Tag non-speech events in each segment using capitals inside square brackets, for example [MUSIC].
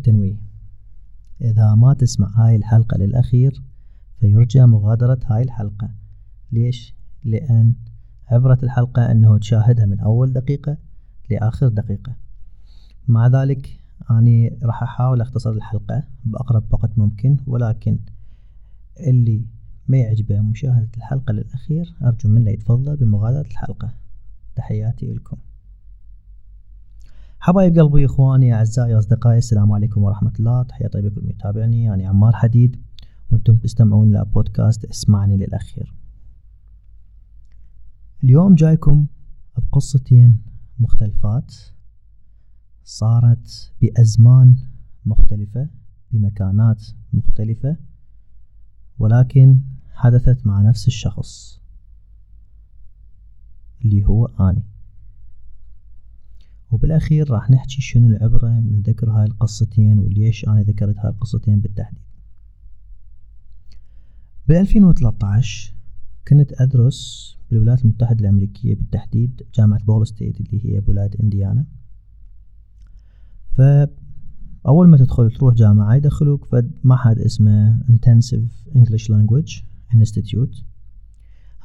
تنويه إذا ما تسمع هاي الحلقة للأخير فيرجى مغادرة هاي الحلقة. ليش؟ لأن عبرة الحلقة أنه تشاهدها من أول دقيقة لآخر دقيقة. مع ذلك أني راح أحاول أختصر الحلقة بأقرب وقت ممكن ولكن اللي ما يعجبه مشاهدة الحلقة للأخير أرجو منه يتفضل بمغادرة الحلقة. تحياتي لكم. حبايب قلبي إخواني أعزائي أصدقائي السلام عليكم ورحمة الله. تحيه طيبه لكل يتابعني. يعني عمار حديد وأنتم تستمعون لبودكاست اسمعني للأخير. اليوم جايكم بقصتين مختلفات صارت بأزمان مختلفة بمكانات مختلفة ولكن حدثت مع نفس الشخص اللي هو اني وبالأخير راح نحكي شنو العبرة من ذكر هاي القصتين وليش أنا ذكرت هاي القصتين بالتحديد. بألفين وثلاثة كنت أدرس بالولايات المتحدة الأمريكية بالتحديد جامعة بول ستيت اللي هي بولاية إنديانا. فأول ما تدخل تروح جامعة يدخلوك في معهد اسمه Intensive English Language Institute.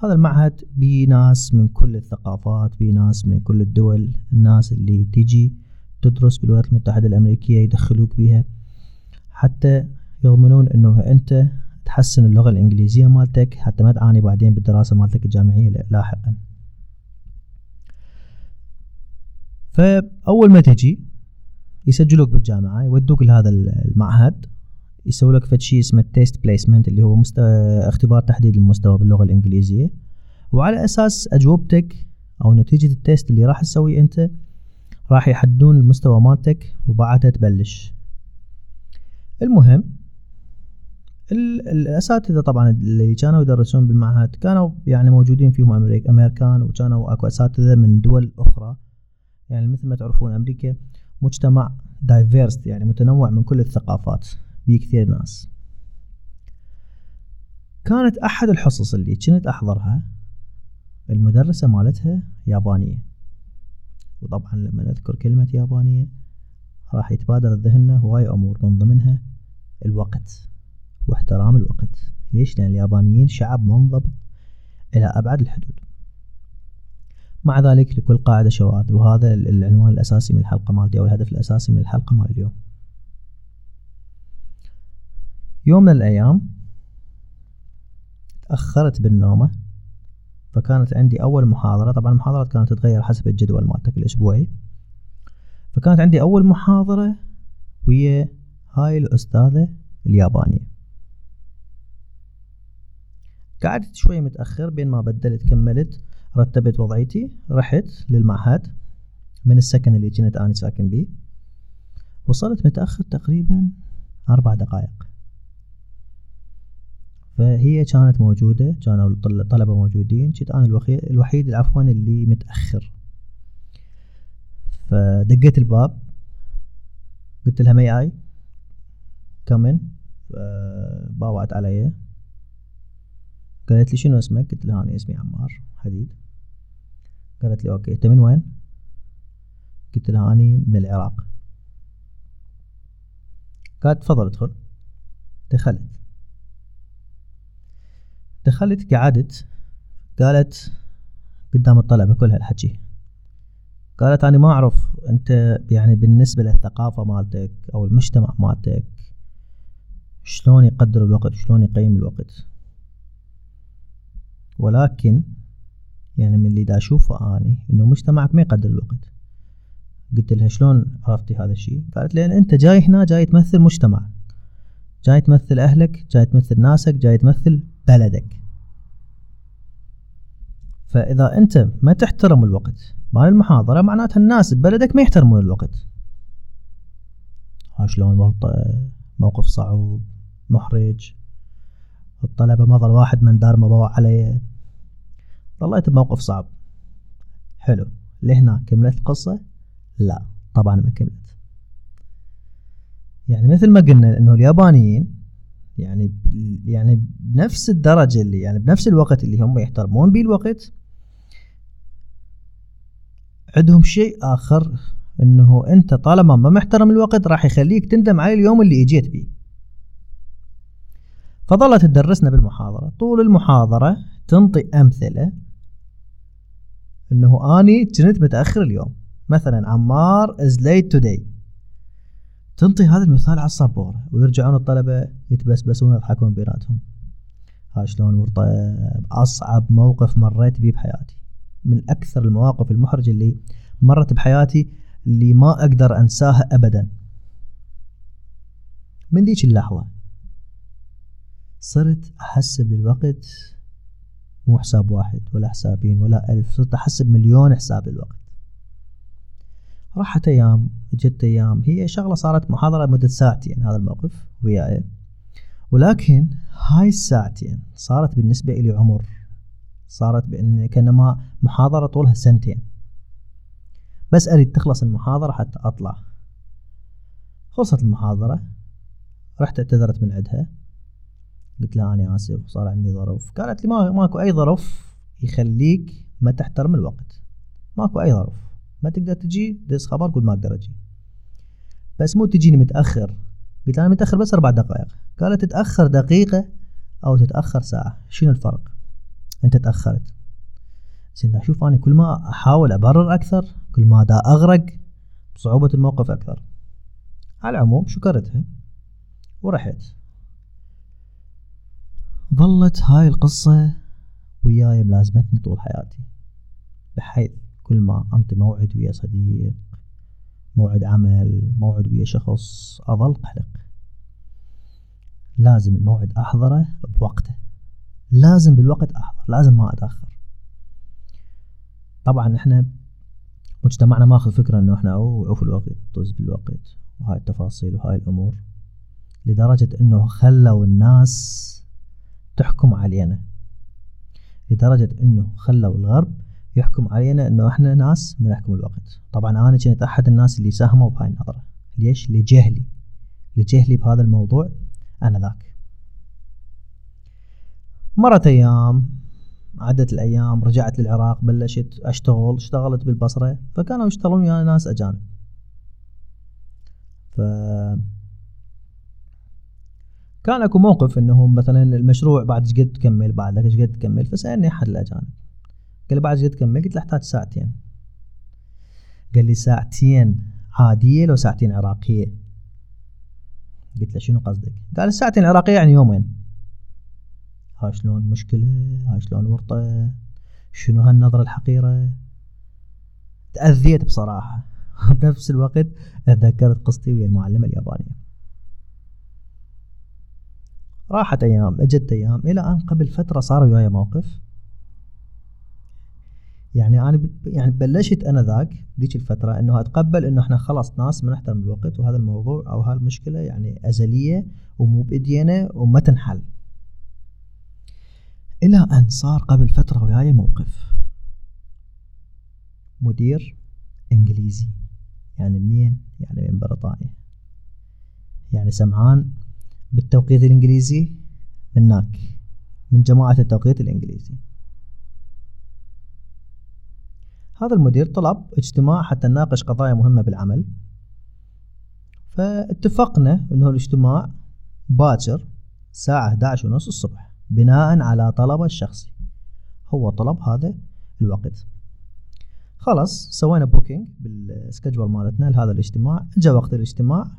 هذا المعهد بناس من كل الثقافات بناس من كل الدول. الناس اللي تيجي تدرس بالولايات المتحدة الأمريكية يدخلوك بيها. حتى يضمنون أنه أنت تحسن اللغة الإنجليزية مالتك حتى ما تعاني بعدين بالدراسة مالتك الجامعية لاحقا. فأول ما تجي يسجلوك بالجامعة يودوك لهذا المعهد. يسوي لك فد شيء اسمه test placement اللي هو مستوى اختبار تحديد المستوى باللغة الإنجليزية. وعلى أساس أجوبتك أو نتيجة ال test اللي راح تسويه أنت راح يحددون المستوى مالتك وبعدها تبلش. المهم الأساتذة طبعا اللي كانوا يدرسون بالمعهد كانوا يعني موجودين فيهم أمريك أمريكان وكانوا أكو أساتذة من دول أخرى. يعني مثل ما تعرفون أمريكا مجتمع دايفيرس يعني متنوع من كل الثقافات. بكثير ناس. كانت أحد الحصص اللي كنت أحضرها المدرسة مالتها يابانية. وطبعا لما نذكر كلمة يابانية راح يتبادر ذهننا هواي أمور من ضمنها الوقت واحترام الوقت. ليش؟ لأن اليابانيين شعب منضبط إلى أبعد الحدود. مع ذلك لكل قاعدة شواذ وهذا العنوان الأساسي من الحلقة مالتي أو الهدف الأساسي من الحلقة مال اليوم. يوم من الأيام تأخرت بالنومة فكانت عندي أول محاضرة. طبعا المحاضرات كانت تتغير حسب الجدول مالتك الأسبوعي. فكانت عندي أول محاضرة ويا هاي الأستاذة اليابانية. قعدت شوي متأخر بين ما بدلت كملت رتبت وضعيتي رحت للمعهد من السكن اللي كنت أنا ساكن بيه. وصلت متأخر تقريبا أربع دقائق. فهي كانت موجودة كانوا الطلبة موجودين. كنت أنا الوحيد عفوا اللي متأخر. فدقيت الباب. قلت لها مي اي كمن باوعت علي. قالت لي شنو اسمك؟ قلت لها أنا اسمي عمار حديد. قالت لي أوكي. أنت من وين? قلت لها أني من العراق. قالت تفضل ادخل. دخلت. دخلت قعدت قالت قدام الطلبة كلها الحكي قالت أنا ما أعرف أنت يعني بالنسبة للثقافة مالتك أو المجتمع مالتك شلون يقدر الوقت شلون يقيم الوقت. ولكن يعني من اللي دا أشوفه أني إنه مجتمعك ما يقدر الوقت. قلت لها شلون عرفتي هذا الشيء قالت لي أنت جاي هنا جاي تمثل مجتمع جاي تمثل أهلك جاي تمثل ناسك جاي تمثل بلدك. فإذا أنت ما تحترم الوقت مال المحاضرة معناتها الناس ببلدك ما يحترمون الوقت. ها شلون موقف صعب محرج الطلبة ما ظل واحد من دار ما بوع علي ظليت بموقف صعب. حلو. لهنا كملت القصة لا. طبعا ما كملت. يعني مثل ما قلنا إنه اليابانيين يعني يعني بنفس الدرجة اللي يعني بنفس الوقت اللي هم يحترمون به الوقت عندهم شيء آخر إنه أنت طالما ما محترم الوقت راح يخليك تندم على اليوم اللي إجيت فيه فظلت تدرسنا بالمحاضرة. طول المحاضرة تنطي أمثلة إنه أني كنت متأخر اليوم. مثلا عمار از ليت توداي تنطي هذا المثال على السبورة. ويرجعون الطلبة يتبسبسون ويضحكون بيناتهم. ها شلون ورطه أصعب موقف مريت به بحياتي. من أكثر المواقف المحرجة اللي مرت بحياتي اللي ما أقدر أنساها ابدا. من ذيك اللحظة صرت أحسب للوقت مو حساب واحد ولا حسابين ولا ألف صرت أحسب مليون حساب للوقت. راحت أيام جت أيام هي شغلة صارت محاضرة مدة ساعتين هذا الموقف وياي. ولكن هاي الساعتين صارت بالنسبة إلي عمر. صارت بأن كأنما محاضرة طولها سنتين. بس أريد تخلص المحاضرة حتى أطلع. خلصت المحاضرة رحت اعتذرت من عندها. قلت لها أنا آسف وصار عندي ظرف قالت لي ما ماكو أي ظرف يخليك ما تحترم الوقت. ماكو أي ظرف ما تقدر تجي دز خبر قول ما أقدر أجي. بس مو تجيني متأخر. قلت أنا متأخر بس أربع دقائق. قالت تتأخر دقيقة أو تتأخر ساعة. شنو الفرق؟ أنت تأخرت. زين شوف أنا كل ما أحاول أبرر أكثر كل ما دا أغرق بصعوبة الموقف أكثر. على العموم شكرتها ورحت. ظلت هاي القصة وياي ملازمتني طول حياتي بحيث كل ما أنطي موعد ويا صديق موعد عمل موعد ويا شخص أظل قلق. لازم الموعد أحضره بوقته. لازم بالوقت أحضر لازم ما أتأخر. طبعا إحنا مجتمعنا ماخذ فكرة إنه إحنا أوه الوقت طز بالوقت وهاي التفاصيل وهاي الأمور لدرجة إنه خلوا الناس تحكم علينا. لدرجة إنه خلوا الغرب يحكم علينا إنه إحنا ناس ما نحكم الوقت. طبعا أنا كنت أحد الناس اللي ساهموا بهاي النظرة. ليش؟ لجهلي. لجهلي بهذا الموضوع أنا ذاك. مرت أيام عدت الأيام رجعت للعراق بلشت أشتغل اشتغلت بالبصرة فكانوا يشتغلون ويا ناس أجانب. ف كان أكو موقف انه مثلا المشروع بعد قد تكمل بعد إيش قد تكمل فسألني أحد الأجانب. قال لي بعد قد تكمل؟ قلت له أحتاج ساعتين. قال لي ساعتين عادية لو ساعتين عراقية. قلت له شنو قصدك؟ قال الساعتين العراقية يعني يومين. ها شلون مشكلة؟ ها شلون ورطة؟ شنو هالنظرة الحقيرة؟ تأذيت بصراحة. [LAUGHS] بنفس الوقت تذكرت قصتي ويا المعلمة اليابانية. راحت أيام إجت أيام إلى أن قبل فترة صار وياي موقف. يعني أنا يعني بلشت أنا ذاك ذيك الفترة إنه أتقبل إنه إحنا خلاص ناس ما نحترم الوقت وهذا الموضوع أو هالمشكلة يعني أزلية ومو بإيدينا وما تنحل. إلى أن صار قبل فترة وياي موقف. مدير إنجليزي. يعني منين؟ يعني من بريطانيا يعني سمعان بالتوقيت الإنجليزي؟ من ناك من جماعة التوقيت الإنجليزي. هذا المدير طلب اجتماع حتى نناقش قضايا مهمة بالعمل. فاتفقنا إنه الاجتماع باكر الساعة 11 ونص الصبح. بناء على طلبه الشخصي هو طلب هذا الوقت. خلاص سوينا booking بال schedule مالتنا لهذا الاجتماع. جاء وقت الاجتماع.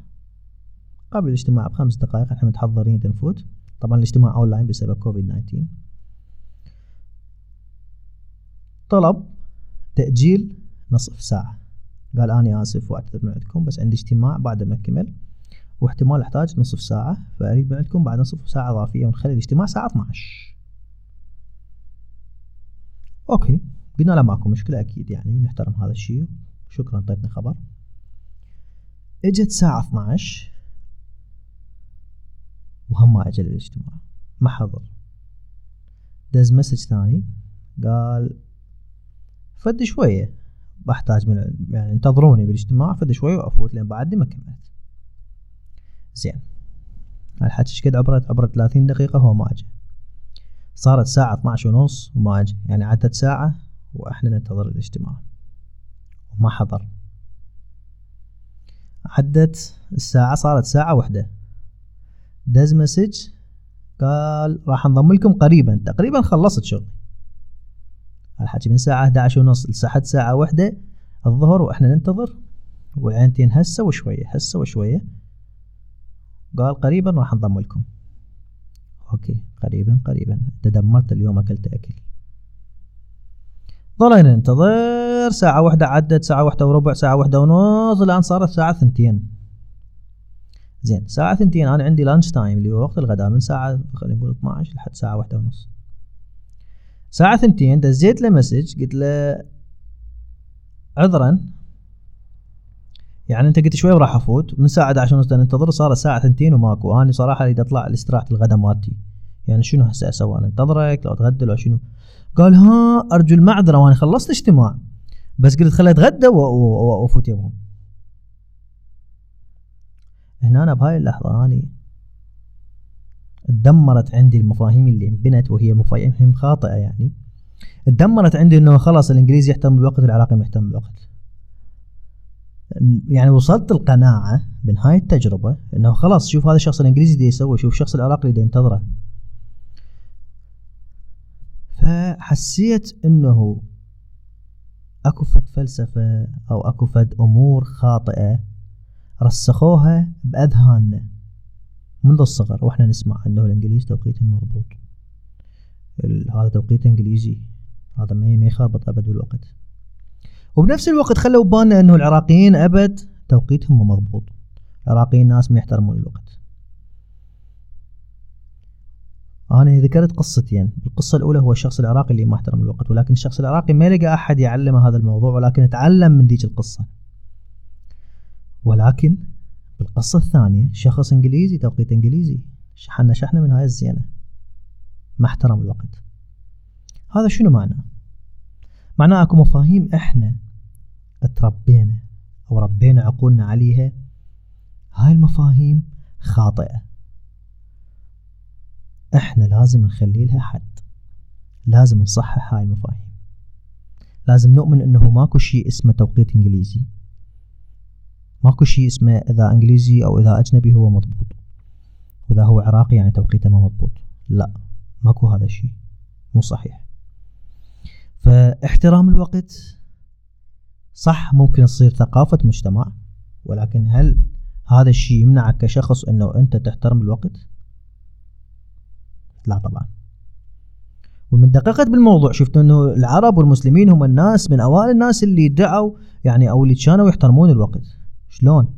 قبل الاجتماع بخمس دقائق إحنا متحضرين نفوت طبعا الاجتماع اونلاين بسبب كوفيد 19 طلب تأجيل نصف ساعة. قال أنا آسف وأعتذر من عندكم بس عندي اجتماع بعد ما أكمل واحتمال أحتاج نصف ساعة فأريد من عندكم بعد نصف ساعة إضافية ونخلي الاجتماع الساعة 12 okay قلنا لا ماكو مشكلة أكيد يعني نحترم هذا الشيء. شكرا طيتنا خبر إجت ساعة 12 وهم ما أجل الاجتماع. ما حضر. دز message ثاني قال فد شوية بحتاج من يعني انتظروني بالاجتماع فد شوية وأفوت لين بعدني ما كملت. زين. الحكي قد عبرت عبرت 30 دقيقة؟ هو ما اجى صارت ساعة 12 ونص وما اجى يعني عدت ساعة وإحنا ننتظر الاجتماع. وما حضر. عدت الساعة صارت ساعة واحدة دز مسج قال راح انضم لكم قريبا. تقريبا خلصت شغل الحكي من ساعة 11 ونص لساعة ساعة واحدة الظهر وإحنا ننتظر؟ وعينتين هسة وشوية هسة وشوية. قال قريبا راح انضم لكم. okay قريبا قريبا. تدري اليوم أكلت أكل. ظلينا ننتظر. ساعة واحدة عدت ساعة واحدة وربع ساعة واحدة ونص. الآن صارت ساعة ثنتين. زين ساعة ثنتين. أنا عندي lunch time اللي هو وقت الغداء من ساعة خلينا نقول 12 لحد ساعة واحدة ونص. ساعة ثنتين دزيت له message قلت له عذرا يعني أنت قلت شوي وراح أفوت. من ساعة 11 ونص ننتظر صار الساعة ثنتين وماكو. أنا صراحة أريد أطلع لاستراحة الغداء مالتي. يعني شنو هسه أسوي؟ أنا أنتظرك لو أتغدى لو شنو. قال ها أرجو المعذرة وأنا خلصت اجتماع بس قلت خلي أتغدى وأفوت يمهم هنا أنا بهاي اللحظة أني تدمرت عندي المفاهيم اللي انبنت وهي مفاهيم خاطئة يعني. تدمرت عندي إنه خلاص الانجليزي يحترم الوقت العراقي ما يحترم الوقت. يعني وصلت القناعة من هاي التجربة إنه خلاص شوف هذا الشخص الإنجليزي دي يسوي شوف الشخص العراقي اللي ينتظره. فحسيت إنه أكو فد فلسفة أو أكو فد أمور خاطئة رسخوها بأذهاننا منذ الصغر وإحنا نسمع إنه الإنجليز توقيتهم مضبوط. هذا توقيت إنجليزي. هذا ما يخربط أبد بالوقت. وبنفس الوقت خلوا ببالنا إنه العراقيين أبد توقيتهم مضبوط. العراقيين ناس ما يحترمون الوقت أنا ذكرت قصتين. القصة الأولى هو الشخص العراقي اللي ما احترم الوقت ولكن الشخص العراقي ما لقى أحد يعلمه هذا الموضوع ولكن تعلم من ذيك القصة. ولكن بالقصة الثانية شخص إنجليزي توقيت إنجليزي. شحنا شحنة من هاي الزينة. ما احترم الوقت. هذا شنو معناه معناه أكو مفاهيم إحنا تربينا أو ربينا عقولنا عليها هاي المفاهيم خاطئة. إحنا لازم نخلي لها حد لازم نصحح هاي المفاهيم. لازم نؤمن إنه ماكو شيء اسمه توقيت إنجليزي. ماكو شيء اسمه إذا إنجليزي أو إذا أجنبي هو مضبوط. وإذا هو عراقي يعني توقيته ما مضبوط. لا ماكو هذا الشيء مو صحيح. فاحترام الوقت صح ممكن تصير ثقافة مجتمع ولكن هل هذا الشيء يمنعك كشخص إنه أنت تحترم الوقت؟ لا طبعا. ومن دققت بالموضوع شفت إنه العرب والمسلمين هم الناس من أوائل الناس اللي دعوا يعني أو اللي كانوا يحترمون الوقت. شلون؟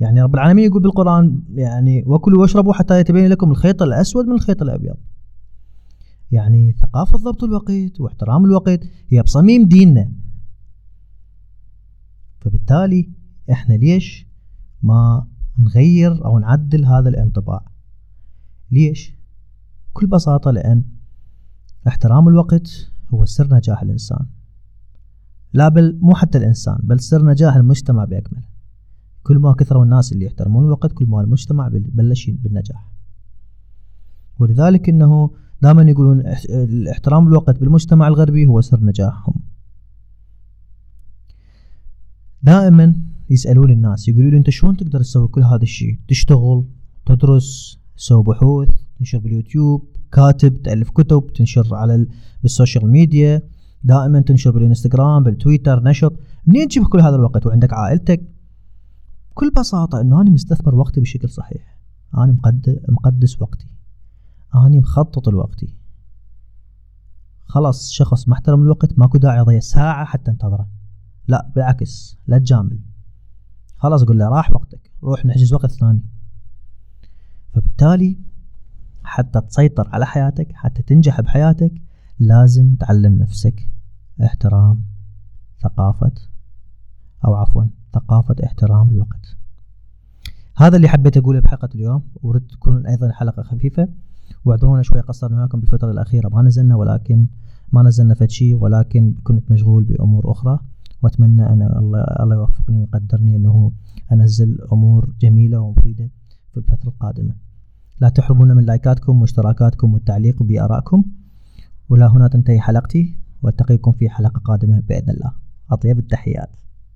يعني رب العالمين يقول بالقرآن يعني وكلوا واشربوا حتى يتبين لكم الخيط الأسود من الخيط الأبيض. يعني ثقافة ضبط الوقت واحترام الوقت هي بصميم ديننا. فبالتالي إحنا ليش ما نغير أو نعدل هذا الانطباع؟ ليش؟ بكل بساطة لأن احترام الوقت هو سر نجاح الإنسان. لا بل مو حتى الإنسان بل سر نجاح المجتمع بأكمله. كل ما كثروا الناس اللي يحترمون الوقت كل ما المجتمع بلش بالنجاح. ولذلك إنه دائما يقولون احترام الوقت بالمجتمع الغربي هو سر نجاحهم. دائما يسألون الناس يقولوا لي أنت شلون تقدر تسوي كل هذا الشيء؟ تشتغل تدرس تسوي بحوث تنشر باليوتيوب كاتب تألف كتب تنشر على بال social media دائما تنشر بالإنستغرام بالتويتر نشط منين تجيب كل هذا الوقت؟ وعندك عائلتك؟ بكل بساطة إنه أنا مستثمر وقتي بشكل صحيح. أنا مقدس وقتي. اني مخطط لوقتي. خلاص شخص محترم الوقت ماكو داعي يضيع ساعة حتى أنتظره. لا بالعكس لا تجامل. خلاص قول له راح وقتك روح نحجز وقت ثاني. فبالتالي حتى تسيطر على حياتك حتى تنجح بحياتك لازم تعلم نفسك احترام ثقافة أو عفوا ثقافة احترام الوقت. هذا اللي حبيت أقوله بحلقة اليوم ورد تكون أيضا حلقة خفيفة. واعذرونا شوي قصرنا معكم بالفترة الأخيرة ما نزلنا ولكن ما نزلنا فد شيء ولكن كنت مشغول بأمور أخرى. وأتمنى أن الله الله يوفقني ويقدرني أنه أنزل أمور جميلة ومفيدة في الفترة القادمة. لا تحرمونا من لايكاتكم واشتراكاتكم والتعليق بآرائكم. ولا هنا تنتهي حلقتي. والتقيكم في حلقة قادمة بإذن الله. أطيب التحيات.